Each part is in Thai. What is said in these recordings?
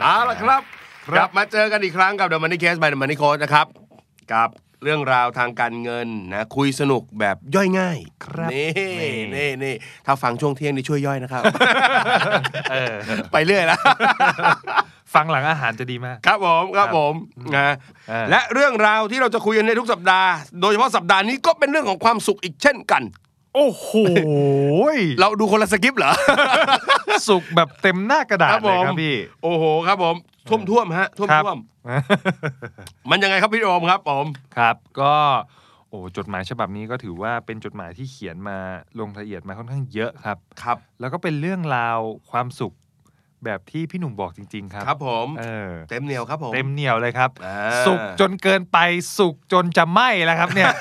เอาละครับครับ กลับมาเจอกันอีกครั้งกับ The Money Case by The Money Coach นะครับ กับเรื่องราวทางการเงินนะ คุยสนุกแบบย่อยง่าย ครับนี่นี่นี่นี่ถ้าฟังช่วงเที่ยงนี่ช่วยย่อยนะครับเออไปเรื่อยแล้วฟังหลังอาหารจะดีมาก ครับผมครับผมนะเออและเรื่องราวที่เราจะคุยกันในทุกสัปดาห์ โดยเฉพาะสัปดาห์นี้ก็เป็นเรื่องของความสุขอีกเช่นกัน โอ้โหเราดูคนละสกิปเหรอ สุกแบบเต็มหน้ากระดาษเลยครับพี่ โอ้โหครับผมท่วมท่วมๆฮะท่วมครับท่วมมันยังไงครับพี่โอมครับผมครับ ก็โอ้จดหมายฉบับนี้ก็ถือว่าเป็นจดหมายที่เขียนมาลงรายละเอียดมาค่อนข้างเยอะครับครับ แล้วก็เป็นเรื่องราวความสุขแบบที่พี่หนุ่มบอกจริง ๆ ครับ ครับผมเออเต็มเหนียวครับผมเต็มเหนียวเลยครับอ่าสุกจนเกินไปสุกจนจะไหม้แล้วครับเนี่ย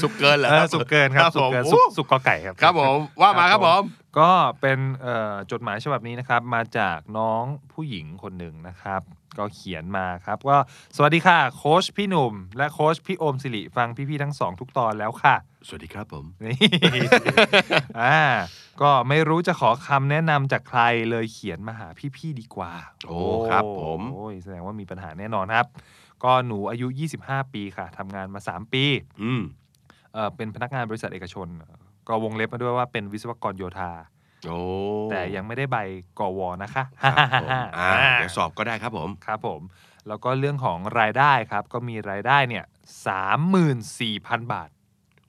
สุกเกินเหรอเอคอรับสุกเกินครับสุกผมเกินโอ้สุกสุกกอไก่ครับครับผมว่ามาครับผมก็เป็นเอ่อจดหมายฉบับนี้นะครับ มาจากน้องผู้หญิงคนหนึ่งนะครับ ก็เขียนมาครับก็สวัสดีค่ะ โค้ชพี่หนุ่ม และโค้ชพี่โอมสิริฟังพี่ๆทั้งสองทุกตอนแล้วค่ะ สวัสดีครับผมนี่อ่าก็ไม่รู้จะขอคำแนะนำจากใครเลยเขียนมาหาพี่ๆดีกว่า โอ้ครับผมโอ้ยแสดงว่ามีปัญหาแน่นอนครับ ก็หนูอายุ 25 ปีค่ะทำงานมา 3 ปีอืม เอ่อเป็นพนักงานบริษัทเอกชน ก็วงเล็บมาด้วยว่าเป็นวิศวกรโยธาโอ้แต่ยังไม่ได้ใบกวนะคะครับผมอ่าเดี๋ยวสอบก็ได้ครับผมครับผม แล้วก็เรื่องของรายได้ครับ ก็มีรายได้เนี่ยสามหมื่นสี่พันบาท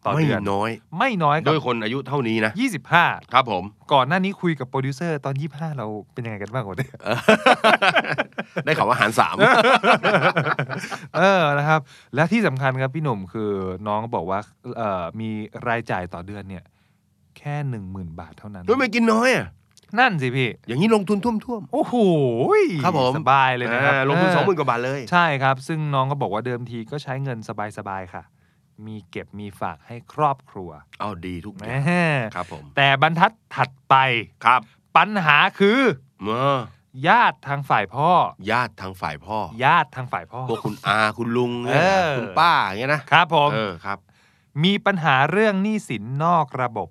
ต่อไม่เดือนน้อย ไม่น้อยครัด้วยคนอายุเท่านี้นะยี่สิบห้าครับผม ก่อนหน้านี้คุยกับโปรดิวเซอร์ตอนยี่ห้าเราเป็นยังไงกันบ้างวะเนี่ยได้ข่าวว่าหารสามเออนะครับ และที่สำคัญครับพี่หนุ่มคือน้องบอกว่าเอ่อมีรายจ่ายต่อเดือนเนี่ย แค่หนึ่งหมื่นบาทเท่านั้นด้วยไม่กินน้อยอะนั่นสิพี่ อย่างนี้ลงทุนท่วมท่วมโอ้โหครับผมสบายเลยนะครับลงทุนสองหมื่นกว่าบาทเลย ใช่ครับ ซึ่งน้องก็บอกว่าเดิมทีก็ใช้เงินสบายๆค่ะ มีเก็บมีฝากให้ครอบครัวเอาดีทุกอแหย่างมครับผม แต่บรรทัดถัดไปครับ ปัญหาคือเมื่อญาติทางฝ่ายพ่อ ญาติทางฝ่ายพ่อ ญาติทางฝ่ายพ่อพวกคุณอาคุณลุงเนี่ยเออคุณป้าอย่างเงี้ยนะครับผมเออครับ มีปัญหาเรื่องหนี้สินนอกระบบ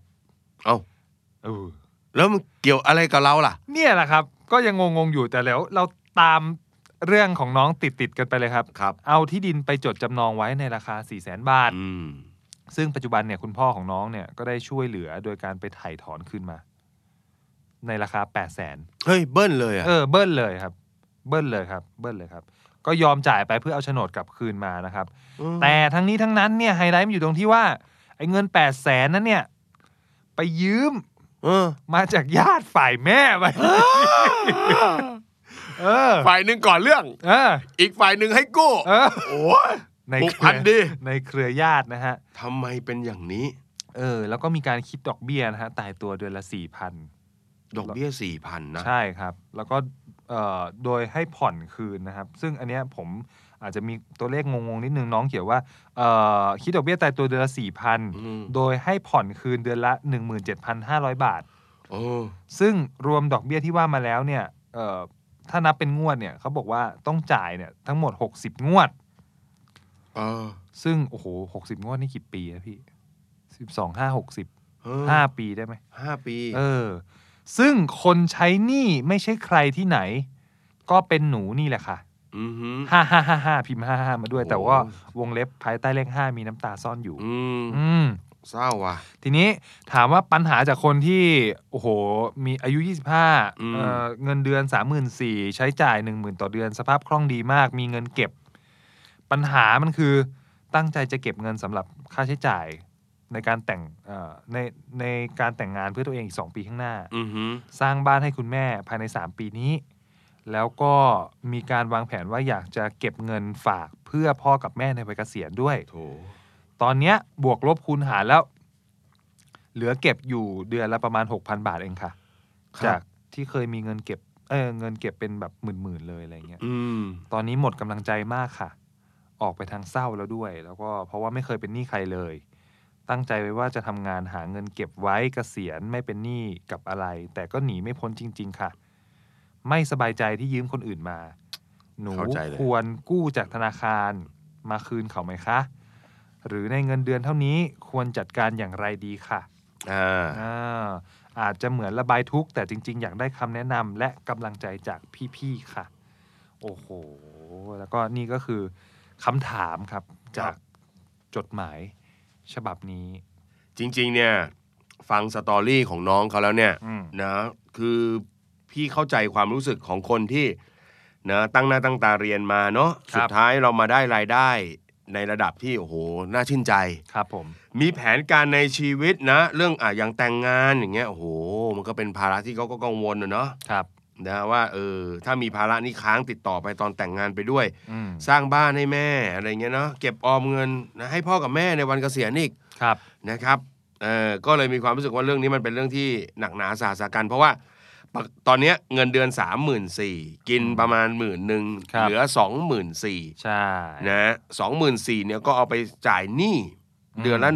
เอ้าเออแล้วมันเกี่ยวอะไรกับเราล่ะ เนี่ยแหละครับ ก็ยังงงๆอยู่แต่แล้วเราตาม เรื่องของน้องติดๆกันไปเลยครับ ครับ เอาที่ดินไปจดจำนองไว้ในราคา 4 0 0 0 0 0บาท อืม ซึ่งปัจจุบันเนี่ยคุณพ่อของน้องเนี่ยก็ได้ช่วยเหลือโดยการไปไถ่ถอนคืนมา ในราคา 8 0 0 0 0นเฮ้ย เบิ้ลเลยอะ เออเบิ้ลเลยครับ เบิ้ลเลยครับ เบิ้ลเลยครับ ก็ยอมจ่ายไปเพื่อเอาโฉนดกลับคืนมานะครับ แต่ทั้งนี้ทั้งนั้นเนี่ยไฮไลท์มันอยู่ตรงที่ว่าไอ้เงิน8ปดแสนนั้นเนี่ย ไปยืมเออ มาจากญาติฝ่ายแม่ไปเออ ฝ่ายหนึ่งก่อนเรื่องเอออีกฝ่ายหนึ่งให้กู้เออโอ้ยในผูกเคพันรือดีในเครือญาตินะฮะทำไมเป็นอย่างนี้ เออ แล้วก็มีการคิดดอกเบี้ยนะฮะตายตัวเดือนละสี่พันดอกเบี้ยสี่พันนะ ใช่ครับ แล้วก็เอ่อโดยให้ผ่อนคืนนะครับ ซึ่งอันเนี้ยผมอาจจะมีตัวเลขงงๆนิดนึงน้องเขียนว่าเอ่อคิดดอกเบี้ยตายตัวเดือนละสี่พันอืมโดยให้ผ่อนคืนเดือนละ 17,500 บาทโอ้ซึ่งรวมดอกเบี้ยที่ว่ามาแล้วเนี่ยเอ่อ ถ้านับเป็นงวดเนี่ยเขาบอกว่าต้องจ่ายเนี่ยทั้งหมด60งวด เออ ซึ่งโอ้โห60งวดนี่กี่ปีอะพี่12 5 60เออ5ปีได้ไหมห้าปี เออ ซึ่งคนใช้หนี้ไม่ใช่ใครที่ไหน ก็เป็นหนูนี่แหละค่ะ อือหือ ห้าห้าห้าห้าพิมพ์ห้าห้ามาด้วยโอ้แต่ว่าวงเล็บภายใต้เลขห้ามีน้ำตาซ่อนอยู่ อืม อืม เศร้าว่ะ ทีนี้ถามว่าปัญหาจากคนที่ โอ้โห มีอายุ 25อืมเอ่อเงินเดือน 34,000ใช้จ่าย 10,000 ต่อเดือนสภาพคล่องดีมาก มีเงินเก็บ ปัญหามันคือตั้งใจจะเก็บเงินสำหรับค่าใช้จ่ายในการแต่งเอ่อในในการแต่งงานเพื่อตัวเองอีก2ปีข้างหน้าอือหือสร้างบ้านให้คุณแม่ภายใน3ปีนี้ แล้วก็มีการวางแผนว่าอยากจะเก็บเงินฝากเพื่อพ่อกับแม่ในวัยเกษียณด้วยโถ ตอนเนี้ยบวกลบคูณหารแล้ว เหลือเก็บอยู่เดือนละประมาณ6,000บาทเองค่ะ ครับ จากที่เคยมีเงินเก็บ เออเงินเก็บเป็นแบบหมื่นๆเลยอะไรเงี้ย อืม ตอนนี้หมดกำลังใจมากค่ะ ออกไปทางเศร้าแล้วด้วย แล้วก็เพราะว่าไม่เคยเป็นหนี้ใครเลย ตั้งใจไว้ว่าจะทำงานหาเงินเก็บไว้เกษียณไม่เป็นหนี้กับอะไร แต่ก็หนีไม่พ้นจริง ๆ ค่ะ ไม่สบายใจที่ยืมคนอื่นมา หนูเข้าใจเลย ควรกู้จากธนาคารมาคืนเขาไหมคะ หรือในเงินเดือนเท่านี้ควรจัดการอย่างไรดีค่ะอ่าอ่าอาจจะเหมือนระบายทุกข์แต่จริง ๆ อยากได้คำแนะนำและกำลังใจจากพี่ๆค่ะ โอ้โห แล้วก็นี่ก็คือคำถามครับจากจดหมายฉบับนี้ จริง ๆ เนี่ย ฟังสตอรี่ของน้องเขาแล้วเนี่ยอืม นะคือพี่เข้าใจความรู้สึกของคนที่นะตั้งหน้าตั้งตาเรียนมาเนาะครับ สุดท้ายเรามาได้รายได้ ในระดับที่โอ้โหน่าชื่นใจครับผม มีแผนการในชีวิตนะ เรื่องอะอย่างแต่งงานอย่างเงี้ยโอ้โห มันก็เป็นภาระที่เขาก็กังวลนะเนาะครับนะว่าเออถ้ามีภาระนี้ค้างติดต่อไปตอนแต่งงานไปด้วยอืมสร้างบ้านให้แม่อะไรเงี้ยเนาะเก็บออมเงินนะให้พ่อกับแม่ในวันเกษียณอีกครับนะครับเออก็เลยมีความรู้สึกว่าเรื่องนี้มันเป็นเรื่องที่หนักหนาสาสากันเพราะว่าปก ตอนเนี้ยเงินเดือน3 4 0 0 0กินประมาณหมื่นหนึ่งครับ เหลือ2 4 0 0 0ใช่ นะสองหมื่นสี่เนี่ยก็เอาไปจ่ายหนี้อืม เดือนละ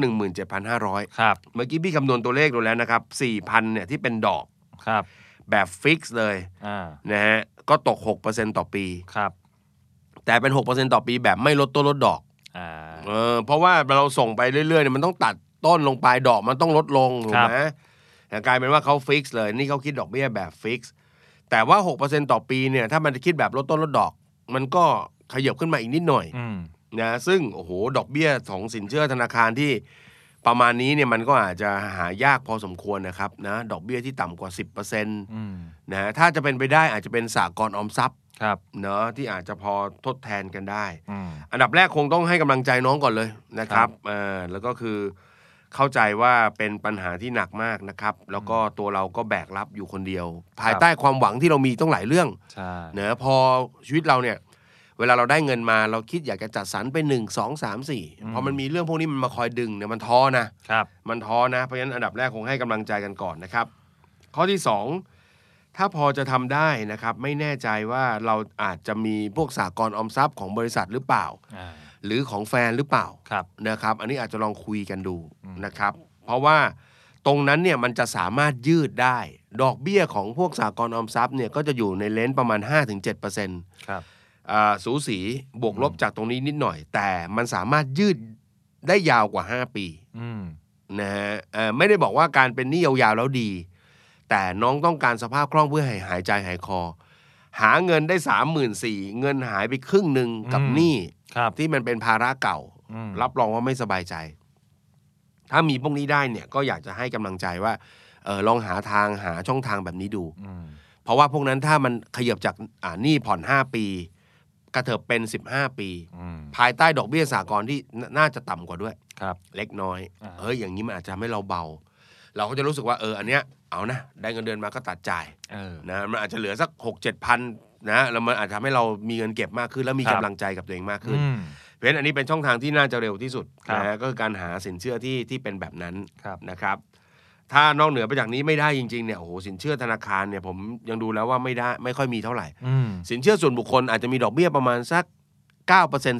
17,500ครับเมื่อกี้พี่คำนวณตัวเลขดูแล้วนะครับ4,000เนี่ยที่เป็นดอกครับแบบฟิกซ์เลยอ่านะฮะก็ตก6%ต่อปี ครับแต่แต่เป็น6%ต่อปีแบบไม่ลดต้นลดดอกอ่า เออเพราะว่าเราส่งไปเรื่อยๆเนี่ยมันต้องตัดต้นลงไปดอกมันต้องลดลงถูกไหมแต่ กลายเป็นว่าเขา fix เลยนี่เขาคิดดอกเบี้ยแบบ fix แต่ว่า 6%ต่อปีเนี่ยถ้ามันจะคิดแบบลดต้นลดดอก มันก็ขยับขึ้นมาอีกนิดหน่อยอืมนะซึ่งโอ้โหดอกเบี้ยของสินเชื่อธนาคารที่ประมาณนี้เนี่ยมันก็อาจจะหายากพอสมควรนะครับนะดอกเบี้ยที่ต่ำกว่า 10%นะอืมถ้าจะเป็นไปได้อาจจะเป็นสหกรณ์ออมทรัพย์ครับเนาะที่อาจจะพอทดแทนกันได้อืมอันดับแรกคงต้องให้กำลังใจน้องก่อนเลยนะครับเออแล้วก็คือ เข้าใจว่าเป็นปัญหาที่หนักมากนะครับ แล้วก็ตัวเราก็แบกรับอยู่คนเดียว ภายใต้ความหวังที่เรามีต้องหลายเรื่องใช่เนะพอชีวิตเราเนี่ย เวลาเราได้เงินมาเราคิดอยากจะจัดสรรเป็นหนึ่งสองสามสี่พอมันมีเรื่องพวกนี้มันมาคอยดึงเนี่ยมันท้อนะครับ มันท้อนะ เพราะฉะนั้นอันดับแรกคงให้กำลังใจกันก่อนนะครับ ข้อที่สองถ้าพอจะทำได้นะครับ ไม่แน่ใจว่าเราอาจจะมีพวกสากลออมทรัพย์ของบริษัทหรือเปล่า อ่า หรือของแฟนหรือเปล่าครับนะครับ อันนี้อาจจะลองคุยกันดูอืมนะครับ เพราะว่าตรงนั้นเนี่ยมันจะสามารถยืดได้ ดอกเบี้ยของพวกสากลออมทรัพย์เนี่ยก็จะอยู่ในเลนส์ประมาณ 5-7%ครับอ่าสูสีบวกลบจากตรงนี้นิดหน่อย แต่มันสามารถยืดได้ยาวกว่า 5 ปีอืมนะฮะเอ่อไม่ได้บอกว่าการเป็นหนี้ยาวๆแล้วดี แต่น้องต้องการสภาพคล่องเพื่อให้หายใจหายคอ หาเงินได้สามหมื่นสี่เงินหายไปครึ่งหนึ่งกับอืมหนี้ ครับที่มันเป็นภาระเก่า อืมรับรองว่าไม่สบายใจ ถ้ามีพวกนี้ได้เนี่ยก็อยากจะให้กำลังใจว่าเออลองหาทางหาช่องทางแบบนี้ดู อืมเพราะว่าพวกนั้นถ้ามันขยับจากอ่าหนี้ผ่อน 5 ปี กระเถิบเป็น 15 ปี อืมภายใต้ดอกเบี้ยสากลที่นน่าจะต่ำกว่าด้วย ครับ เล็กน้อย อ่า เฮ้ยอย่างนี้มันอาจจะทำให้เราเบา เราก็จะรู้สึกว่าเอออันเนี้ยเอานะ ได้เงินเดือนมาก็ตัดจ่ายเออนะมันอาจจะเหลือสักหกเจ็ดพันนะแล้วมันอาจจะทำให้เรามีเงินเก็บมากขึ้น แล้วมีครักำบลังใจกับตัวเองมากขึ้นอืมเพราะฉะนั้นอันนี้เป็นช่องทางที่น่าจะเร็วที่สุดครับนะฮะก็คือการหาสินเชื่อที่ที่เป็นแบบนั้นครับ นะครับ ถ้านอกเหนือไปจากนี้ไม่ได้จริงๆเนี่ยโอ้โหสินเชื่อธนาคารเนี่ยผมยังดูแล้วว่าไม่ได้ไม่ค่อยมีเท่าไหร่ อืม สินเชื่อส่วนบุคคลอาจจะมีดอกเบี้ยประมาณสัก 9%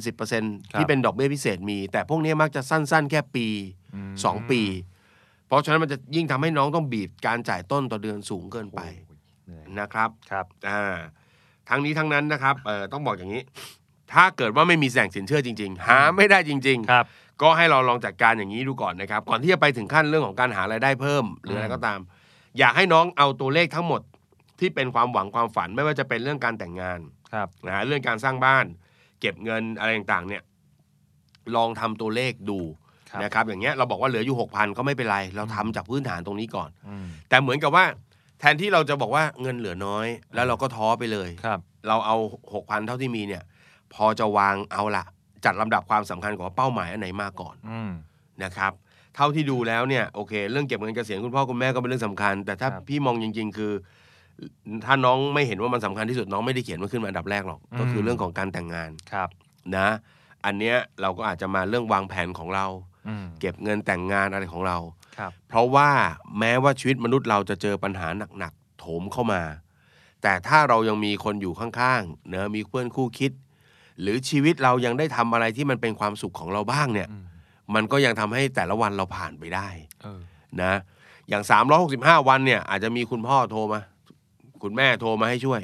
10%ครับ ที่เป็นดอกเบี้ยพิเศษมี แต่พวกนี้มักจะสั้นๆ แค่ปีม2 ปี เพราะฉะนั้นมันจะยิ่งทำให้น้องต้องบีบการจ่ายต้นต่อเดือนสูงเกินไปโอ้ยเหนื่อยนะครับครับอ่าทั้งนี้ทั้งนั้นนะครับเอ่อต้องบอกอย่างนี้ ถ้าเกิดว่าไม่มีแหล่งสินเชื่อจริง ๆ หาไม่ได้จริง ๆ ครับ ก็ให้เราลองจัดการอย่างนี้ดูก่อนนะครับ ก่อนที่จะไปถึงขั้นเรื่องของการหารายได้เพิ่มหรืออะไรก็ตาม อยากให้น้องเอาตัวเลขทั้งหมดที่เป็นความหวังความฝันไม่ว่าจะเป็นเรื่องการแต่งงานครับนะฮะเรื่องการสร้างบ้าน เก็บเงินอะไรต่างๆเนี่ย ลองทำตัวเลขดูครับ นะครับอย่างเงี้ยเราบอกว่าเหลืออยู่หกพันก็ไม่เป็นไร เราทำจากพื้นฐานตรงนี้ก่อนอืมแต่เหมือนกับว่าแทนที่เราจะบอกว่าเงินเหลือน้อย แล้วเราก็ท้อไปเลยครับ เราเอาหกพันเท่าที่มีเนี่ย พอจะวางเอาละจัดลำดับความสำคัญของว่าเป้าหมายอันไหนมาก่อนอืมนะครับ เท่าที่ดูแล้วเนี่ยโอเคเรื่องเก็บเงินเกษียณคุณพ่อคุณแม่ก็เป็นเรื่องสำคัญ แต่ถ้าครับพี่มองจริง ๆ คือ ถ้าน้องไม่เห็นว่ามันสำคัญที่สุดน้องไม่ได้เขียนมันขึ้นมาอันดับแรกหรอกก็คือเรื่องของการแต่งงานครับ นะ อันเนี้ยเราก็อาจจะมาเรื่องวางแผนของเราอืม เก็บเงินแต่งงานอะไรของเราครับเพราะว่าแม้ว่าชีวิตมนุษย์เราจะเจอปัญหาหนักๆโถมเข้ามา แต่ถ้าเรายังมีคนอยู่ข้างๆเนอะมีเพื่อนคู่คิด หรือชีวิตเรายังได้ทำอะไรที่มันเป็นความสุขของเราบ้างเนี่ยอืมมันก็ยังทำให้แต่ละวันเราผ่านไปได้เออนะ อย่าง 365 วันเนี่ย อาจจะมีคุณพ่อโทรมา คุณแม่โทรมาให้ช่วย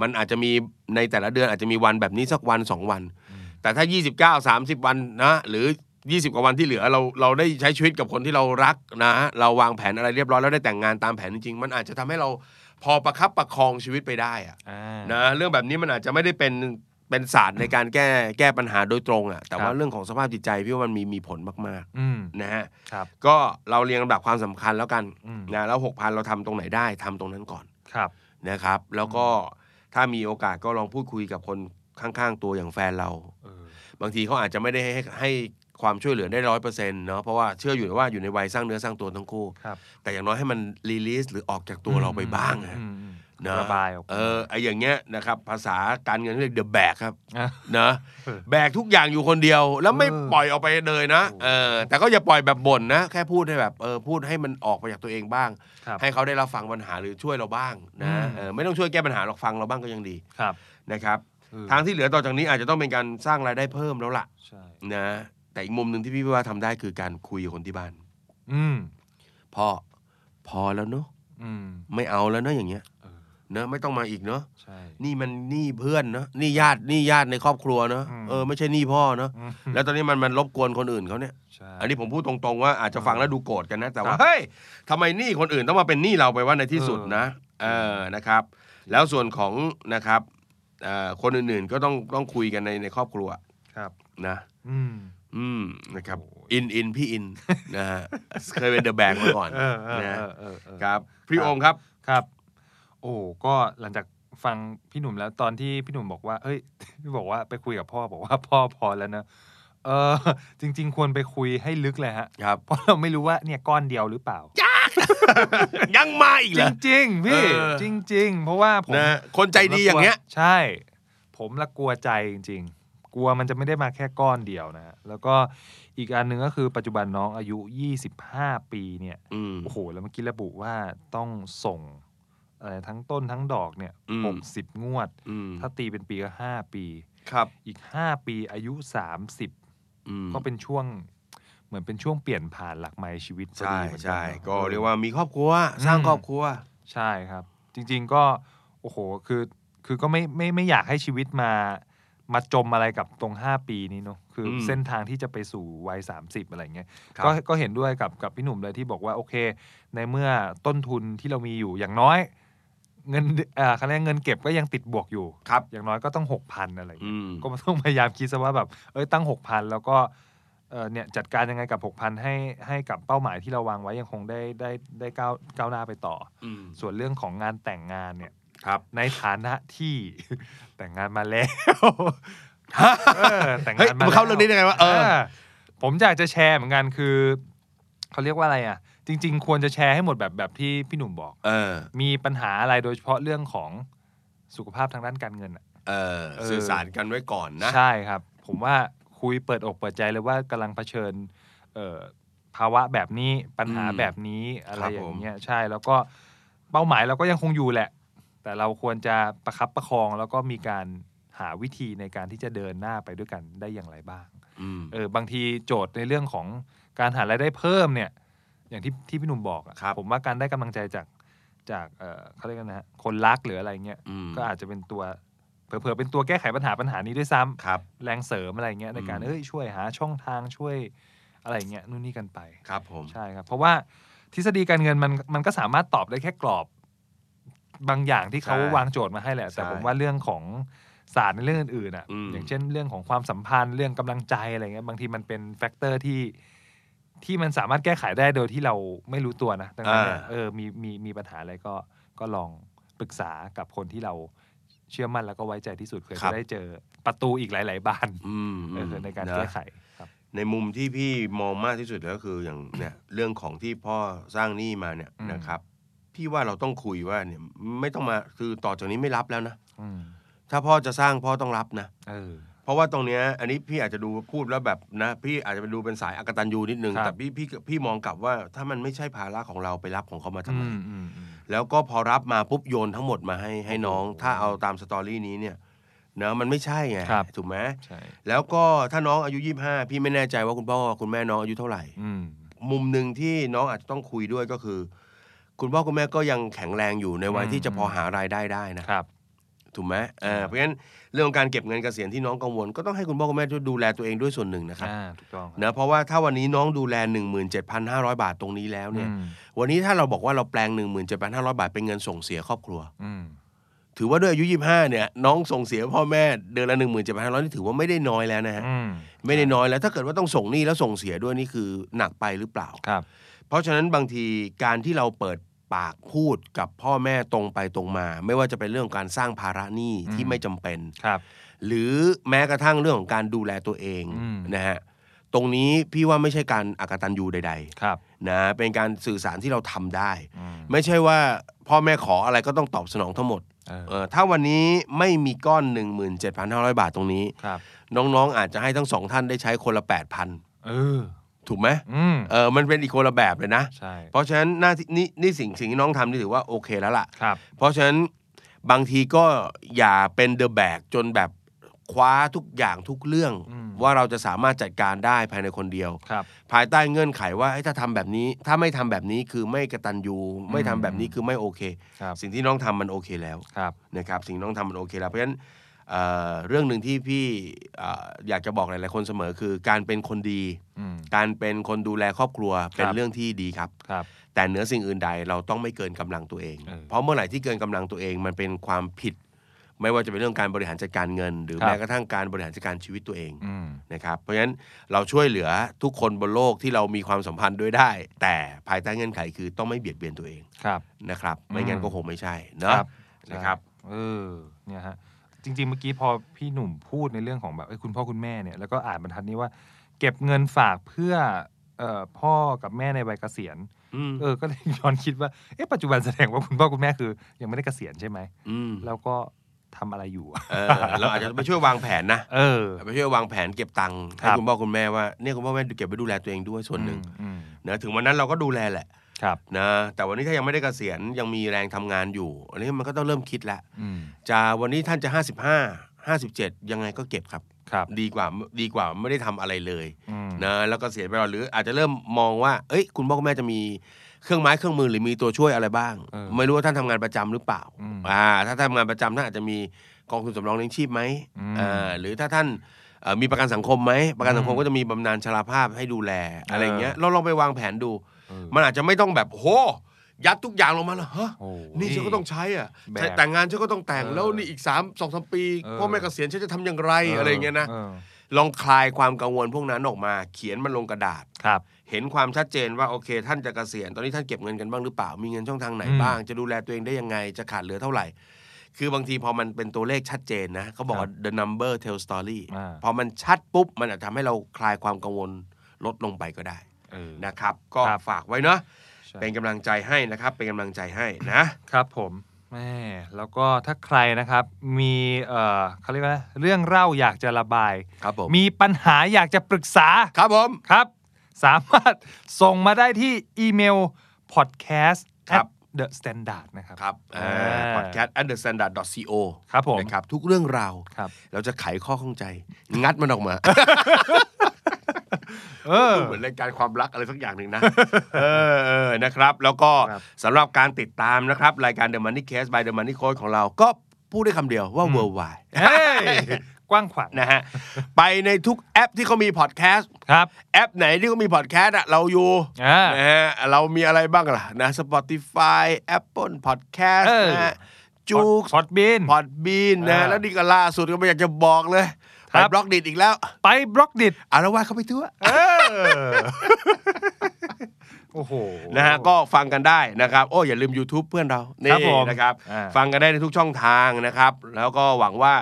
มันอาจจะมีในแต่ละเดือนอาจจะมีวันแบบนี้สักวันสองวันอืมแต่ถ้า 29 30 วันนะหรือ 20 กว่าวันที่เหลือเราเราได้ใช้ชีวิตกับคนที่เรารักนะ เราวางแผนอะไรเรียบร้อยแล้วได้แต่งงานตามแผนจริงๆ มันอาจจะทำให้เราพอประคับประคองชีวิตไปได้อะอ่านะเรื่องแบบนี้มันอาจจะไม่ได้เป็นเป็นศาสตร์ในการแก้แก้ปัญหาโดยตรงอะแต่ว่าครับเรื่องของสภาพจิตใจพี่ว่ามันมีมีผลมากอืมๆนะฮะครับก็เราเรียงลำดับความสำคัญแล้วกันอืมนะแล้วหกพันเราทำตรงไหนได้ทำตรงนั้นก่อนครับนะครับ แล้วก็ถ้ามีโอกาสก็ลองพูดคุยกับคนข้างๆ ตัวอย่างแฟนเราเออบางทีเขาอาจจะไม่ได้ให้ให้ ความช่วยเหลือได้ร้อยเปอร์เซ็นต์เนาะเพราะว่าเชื่ออยู่ว่าอยู่ในวัยสร้างเนื้อสร้างตัวทั้งคู่ ครับ แต่อย่างน้อยให้มันรีลีสหรือออกจากตัวเราไปบ้างอะอืมอืมเนอะระบายออกมา เออไออย่างเงี้ยนะครับภาษาการเงินเรียกเดอะแบกครับอะเนอะเออแบกทุกอย่างอยู่คนเดียวแล้วไม่เออ ปล่อยออกไปเลยนะโอ้เออแต่ก็อย่าปล่อยแบบบ่นนะ แค่พูดให้แบบเออพูดให้มันออกไปจากตัวเองบ้าง ครับ ให้เขาได้รับฟังปัญหาหรือช่วยเราบ้างนะอืม เออไม่ต้องช่วยแก้ปัญหาหรอกฟังเราบ้างก็ยังดีครับนะครับ เออทางที่เหลือต่อจากนี้อาจจะต้องเป็นการสร้างรายได้เพิ่มแล้วล่ะใช่ นะ แต่อีกมุมหนึ่งที่พี่ว่าทำได้คือการคุยกับคนที่บ้าน อืมพ่อพอแล้วเนาะอืมไม่เอาแล้วเนาะอย่างเงี้ยเออเนอะไม่ต้องมาอีกเนาะใช่นี่มันหนี่เพื่อนเนาะนี่ญาตินี่ญาติในครอบครัวเนาะอืมเออไม่ใช่หนี่พ่อเนาะอืมแล้วตอนนี้มันมันรบกวนคนอื่นเขาเนี่ยใช่อันนี้ผมพูดตรงๆว่าอาจจะฟังแล้วดูโกรธกันนะ แต่ว่าครับเฮ้ยทำไมหนี้คนอื่นต้องมาเป็นหนี้เราไปว่าในที่สุดเออนะเออนะครับ แล้วส่วนของนะครับเอ่อคนอื่นๆก็ต้องต้องคุยกันในในครอบครัวครับนะ อืม อืมนะครับโอ้ยอินอินพี่อินนะฮะเคยเป็นเดอะแบกมาก่อนเออเออนะเออเออเออครับพี่ครับโอมครับครับ โอ้ก็หลังจากฟังพี่หนุ่มแล้วตอนที่พี่หนุ่มบอกว่าเอ้ยพี่บอกว่าไปคุยกับพ่อบอกว่าพ่อพอแล้วนะเออจริง ๆ ควรไปคุยให้ลึกเลยฮะครับเพราะเราไม่รู้ว่าเนี่ยก้อนเดียวหรือเปล่ายังมาอีกจเหรอริงๆพี่เออจริง ๆ เพราะว่าผมนะคนใจดีอย่างเงี้ย ใช่ ผมละกลัวใจจริงๆ กลัวมันจะไม่ได้มาแค่ก้อนเดียวนะฮะแล้วก็อีกอันหนึ่งก็คือปัจจุบันน้องอายุ 25 ปีเนี่ยอืม โอ้โหแล้วเมื่อกี้ระบุว่าต้องส่งอะไรทั้งต้นทั้งดอกเนี่ยอืม หกสิบงวด อืมถ้าตีเป็นปีก็ห้าปี ครับ อีกห้าปีอายุสามสิบอืมก็เป็นช่วง เหมือนเป็นช่วงเปลี่ยนผ่านหลักไม้ชีวิตพอใช่ดีเหมือนนใช่เนอะก็ออเรียกว่ามีครอบครัว สร้างอืม ครอบครัว ใช่ครับ จริงๆก็ โอ้โห คือ คือก็ไม่ไม่ไม่อยากให้ชีวิตมา มาจมอะไรกับตรง 5 ปีนี้เนอะคืออมเส้นทางที่จะไปสู่วัย 30 อะไรเงี้ยครับ ก็ก็เห็นด้วยกับกับพี่หนุ่มเลยที่บอกว่า โอเค ในเมื่อต้นทุนที่เรามีอยู่อย่างน้อย เงินเอ่อคะแนนเงินเก็บก็ยังติดบวกอยู่ ครับ อย่างน้อยก็ต้องหกพันอะไรเงี้ย อืม ก็ต้องพยายามคิดซะว่าแบบ เอ้ย ตั้งหกพันแล้วก็เออเนี่ยจัดการยังไงกับหกพันให้ให้กับเป้าหมายที่เราวางไว้ยังคงได้ได้ได้ก้าวก้าวหน้าไปต่อ อืม ส่วนเรื่องของงานแต่งงานเนี่ย ครับในฐานะที่แต่งงานมาแล้วเออแต่งเฮ้ยงานมามาเข้าเรื่องนี้ได้ไงวะเออ ผมอยากจะแชร์เหมือนกันคือเขาเรียกว่าอะไรอะ จริง ๆ ควรจะแชร์ให้หมดแบบแบบที่พี่หนุ่มบอก เออ มีปัญหาอะไรโดยเฉพาะเรื่องของสุขภาพทางด้านการเงินอะ เออ เออ สื่อสารกันไว้ก่อนนะ ใช่ครับ ผมว่าคุยเปิดอกเปิดใจเลยว่ากำลังเผชิญเอ่อภาวะแบบนี้ปัญหาอืมแบบนี้อะไรครับอผมย่างเงี้ยใช่แล้วก็เป้าหมายเราก็ยังคงอยู่แหละ แต่เราควรจะประคับประคองแล้วก็มีการหาวิธีในการที่จะเดินหน้าไปด้วยกันได้อย่างไรบ้างอืมเออบางทีโจทย์ในเรื่องของการหารายได้เพิ่มเนี่ย อย่างที่ที่พี่หนุ่มบอกอะครับผมว่าการได้กำลังใจจากจากเอ่อเขาเรียกกันนะฮะคนรักหรืออะไรเงี้ยอืมก็อาจจะเป็นตัวเผลอๆเป็นตัวแก้ไขปัญหาปัญหานี้ด้วยซ้ำครับแรงเสริมอะไรเงี้ยในการอืมเอ้ยช่วยหาช่องทางช่วยอะไรเงี้ยนู่นนี่กันไปครับผมใช่ครับ เพราะว่าทฤษฎีการเงินมันมันก็สามารถตอบได้แค่กรอบ บางอย่างที่เขาใช่วางโจทย์มาให้แหละ แต่ใช่ผมว่าเรื่องของศาสตร์ในเรื่องอื่นๆอะอืมอย่างเช่นเรื่องของความสัมพันธ์เรื่องกำลังใจอะไรเงี้ยบางทีมันเป็น factor ที่ที่มันสามารถแก้ไขได้โดยที่เราไม่รู้ตัวนะดังนั้นเนี่ยเออมีมีมีปัญหาอะไรก็ก็ลองปรึกษากับคนที่เราเชื่อมั่นแล้วก็ไว้ใจที่สุดเพื่อจะได้เจอประตูอีกหลาย ๆ บานอืมเออในการนะแก้ไขครับในมุมที่พี่มองมากที่สุดก็คืออย่างเนี่ยเรื่องของที่พ่อสร้างหนี้มาเนี่ยอืมนะครับ พี่ว่าเราต้องคุยว่าเนี่ย ไม่ต้องมาคือต่อจากนี้ไม่รับแล้วนะอืมถ้าพ่อจะสร้างพ่อต้องรับนะ เออ เพราะว่าตรงเนี้ยอันนี้พี่อาจจะดูพูดแล้วแบบนะ พี่อาจจะไปดูเป็นสายอกตันยูนิดนึง ครับ แต่พี่พี่พี่มองกลับว่า ถ้ามันไม่ใช่ภาระของเราไปรับของเขามาทำอืไมมอืมอืม แล้วก็พอรับมาปุ๊บโยนทั้งหมดมาให้ให้น้อง ถ้าเอาตามสตอรี่นี้เนี่ยเนอะมันไม่ใช่ไงครับ ถูกไหมใช่ แล้วก็ถ้าน้องอายุยี่ห้าพี่ไม่แน่ใจว่าคุณพ่อคุณแม่น้องอายุเท่าไหร่ อืม มุมหนึ่งที่น้องอาจจะต้องคุยด้วยก็คือ คุณพ่อคุณแม่ก็ยังแข็งแรงอยู่ในวัยอืมที่จะพอหารายได้ได้นะครับถูกไหมเออเพราะฉะนั้นเรื่องของการเก็บเงินเกษียณที่น้องกังวล ก็ต้องให้คุณพ่อคุณแม่ช่วยดูแลตัวเองด้วยส่วนหนึ่งนะครับอ่าถูกต้องครับนะเพราะว่าถ้าวันนี้น้องดูแล 17,500 บาทตรงนี้แล้วเนี่ยอืมวันนี้ถ้าเราบอกว่าเราแปลง 17,500 บาทเป็นเงินส่งเสียครอบครัวอืมถือว่าด้วยอายุ 25 เนี่ย น้องส่งเสียพ่อแม่เดือนละ17,500นี่ถือว่าไม่ได้น้อยแล้วนะฮะอืมไม่ได้น้อยแล้วถ้าเกิดว่าต้องส่งหนี้แล้วส่งเสียด้วยนี่คือหนักไปหรือเปล่าครับ เพราะฉะนั้นบางทีการที่เราเปิด ปากพูดกับพ่อแม่ตรงไปตรงมา ไม่ว่าจะเป็นเรื่องของการสร้างภาระหนี้ที่อืมไม่จำเป็นครับ หรือแม้กระทั่งเรื่องของการดูแลตัวเองอืมนะฮะตรงนี้พี่ว่าไม่ใช่การอากตันยูใดครับๆนะเป็นการสื่อสารที่เราทำได้อืมไม่ใช่ว่าพ่อแม่ขออะไรก็ต้องตอบสนองทั้งหมดเออเออถ้าวันนี้ไม่มีก้อน 17,500 บาทตรงนี้ครับน้องๆอาจจะให้ทั้งสองท่านได้ใช้คนละ 8,000เออ ถูกไหมอืมเออมันเป็นอีกคนละแบบเลยนะใช่เพราะฉะนั้นหน้าที่นี่นี่สิ่งสิ่งที่น้องทำนี่ถือว่าโอเคแล้วล่ะครับเพราะฉะนั้นบางทีก็อย่าเป็นเดอะแบกจนแบบคว้าทุกอย่างทุกเรื่องอืมว่าเราจะสามารถจัดการได้ภายในคนเดียวครับภายใต้เงื่อนไขว่าเอ้ยถ้าทำแบบนี้ ถ้าไม่ทำแบบนี้คือไม่กระตันยูไม่ทำแบบนี้คือไม่โอเคครับสิ่งที่น้องทำมันโอเคแล้วครับนะครับ สิ่งที่น้องทำมันโอเคแล้วเพราะฉะนั้น เอ่อเรื่องหนึ่งที่พี่เอ่ออยากจะบอกหลาย ๆ คนเสมอคือ การเป็นคนดีอืมการเป็นคนดูแลครอบครัวเป็นครับเรื่องที่ดีครับครับ แต่เหนือสิ่งอื่นใดเราต้องไม่เกินกำลังตัวเองเออเพราะเมื่อไหร่ที่เกินกำลังตัวเองมันเป็นความผิด ไม่ว่าจะเป็นเรื่องการบริหารจัดการเงิน หรือครับแม้กระทั่งการบริหารจัดการชีวิตตัวเองอืมนะครับเพราะฉะนั้นเราช่วยเหลือทุกคนบนโลกที่เรามีความสัมพันธ์ด้วยได้ แต่ภายใต้เงื่อนไขคือต้องไม่เบียดเบียนตัวเองครับนะครับ ไม่งั้นอืมก็คงไม่ใช่เนาะนะครับเออเนี่ยฮะจ ริง ๆ เมื่อกี้พอพี่หนุ่มพูดในเรื่องของแบบเอ้ยคุณพ่อคุณแม่เนี่ยแล้วก็อ่านบรรทัดนี้ว่า เก็บเงินฝากเพื่อเอ่อพ่อกับแม่ในวัยเกษียณอืมเออก็เลยย้อนคิดว่าเอ๊ะปัจจุบันแสดงว่าคุณพ่อคุณแม่คือ ยังไม่ได้เกษียณใช่ไหมอืมแล้วก็ทำอะไรอยู่อะเออเราอาจจะไปช่วยวางแผนนะเออ ไปช่วยวางแผนเก็บตังค์คให้รับ คุณพ่อคุณแม่ว่าเนี่ยคุณพ่อแม่เก็บไว้ดูแลตัวเองด้วยส่วนหนึ่งอืมนะถึงวันนั้นเราก็ดูแลแหละ ครับนะแต่วันนี้ถ้ายังไม่ได้เกษียณยังมีแรงทำงานอยู่ อันนี้มันก็ต้องเริ่มคิดแล้วอืมจะวันนี้ท่านจะ 55 57 ยังไงก็เก็บครับครับ ดีกว่าดีกว่าไม่ได้ทำอะไรเลยอืมนะแล้วก็เสียไปก่อนหรืออาจจะเริ่มมองว่า เอ้ย คุณพ่อคุณแม่จะมีเครื่องไม้เครื่องมือหรือมีตัวช่วยอะไรบ้างเออไม่รู้ว่าท่านทำงานประจำหรือเปล่าอืมอ่า ถ้าท่านทำงานประจำท่านอาจจะมีกองทุนสำรองเลี้ยงชีพไหมอืมอ่าหรือถ้าท่านเอ่อมีประกันสังคมไหมประกันสังคมอืมก็จะมีบำนาญชราภาพให้ดูแลอะไรเงี้ยเออเราลองไปวางแผนดูเออ มันอาจจะไม่ต้องแบบโหยัดทุกอย่างลงมาแล้วฮะโอ้นี่ฉันก็ต้องใช้อะแบกใช้แต่งงานฉันก็ต้องแต่งเออแล้วนี่อีกสามสองสามปีเออพ่อแม่เกษียณฉันจะทำอย่างไรอะไรเงี้ยนะออลองคลายความกังวลพวกนั้นออกมา เขียนมันลงกระดาษครับ เห็นความชัดเจนว่าโอเค ท่านจะเกษียณตอนนี้ท่านเก็บเงินกันบ้างหรือเปล่ามีเงินช่องทางไหนอืมบ้าง จะดูแลตัวเองได้ยังไงจะขาดเหลือเท่าไหร่ คือบางทีพอมันเป็นตัวเลขชัดเจนนะเขาบอกว่า the number tell story อ่าพอมันชัดปุ๊บมันอาจจะทำให้เราคลายความกังวลลดลงไปก็ได้เออ นะครับ ก็ครับฝากไว้เนาะใช่เป็นกำลังใจให้นะครับ เป็นกำลังใจให้นะครับผมแม่แล้วก็ถ้าใครนะครับมีเอ่อเขาเรียกว่าเรื่องเล่าอยากจะระบายครับผมมีปัญหาอยากจะปรึกษาครับผมครับ สามารถส่งมาได้ที่อีเมล podcast ครับ at the standard นะครับครับอ่าพอดแคสต์ understandard co ครับผมนะครับทุกเรื่องราวครับเราจะไขข้อข้องใจ งัดมันออกมา เออเหมือนรายการความรักอะไรสักอย่างหนึ่งนะเออเออนะครับ แล้วก็ครับสำหรับการติดตามนะครับ รายการ The Money Case by The Money Coach ของเราก็พูดได้คำเดียวว่าอืม worldwide เฮ้ยกว้างขวางนะฮะ ไปในทุกแอปที่เขามีพอดแคสต์ครับ แอปไหนที่เขามีพอดแคสต์อะเราอยู่อ่านะฮะเรามีอะไรบ้างล่ะนะ Spotify Apple Podcast เออนะฮะ JOOX Podbean Podbean นะอ่าแล้วนี่ก็ล่าสุดก็ไม่อยากจะบอกเลย ไปรับ Blockdit อีกแล้ว ไป Blockdit อาละวาดเข้าไปทั่วเออโอ้โหนะฮะก็ฟังกันได้นะครับ โอ้อย่าลืม YouTube เพื่อนเรานี่ครับผมนะครับอ่าฟังกันได้ในทุกช่องทางนะครับ แล้วก็หวังว่า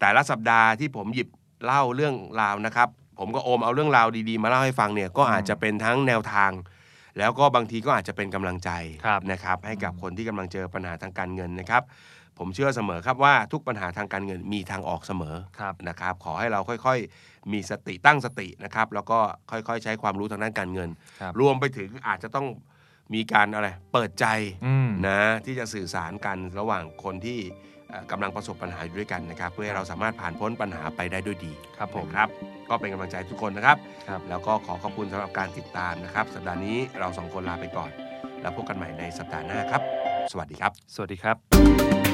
แต่ละสัปดาห์ที่ผมหยิบเล่าเรื่องราวนะครับ ผมก็โอมเอาเรื่องราวดีๆ มาเล่าให้ฟังเนี่ยก็อาจจะเป็นทั้งแนวทาง แล้วก็บางทีก็อาจจะเป็นกำลังใจครับนะครับ ให้กับคนที่กำลังเจอปัญหาทางการเงินนะครับ ผมเชื่อเสมอครับว่าทุกปัญหาทางการเงินมีทางออกเสมอครับนะครับ ขอให้เราค่อยๆ มีสติตั้งสตินะครับ แล้วก็ค่อยๆ ใช้ความรู้ทางด้านการเงินครับรวมไปถึงอาจจะต้องมีการอะไรเปิดใจอืมนะที่จะสื่อสารกันระหว่างคนที่เอ่อกำลังประสบปัญหาอยู่ด้วยกันนะครับ เพื่อให้เราสามารถผ่านพ้นปัญหาไปได้ด้วยดีครับผมนะครับ ก็เป็นกำลังใจให้ทุกคนนะครับครับแล้วก็ขอขอบคุณสำหรับการติดตามนะครับ สัปดาห์นี้เราสองคนลาไปก่อน แล้วพบกันใหม่ในสัปดาห์หน้าครับ สวัสดีครับ สวัสดีครับ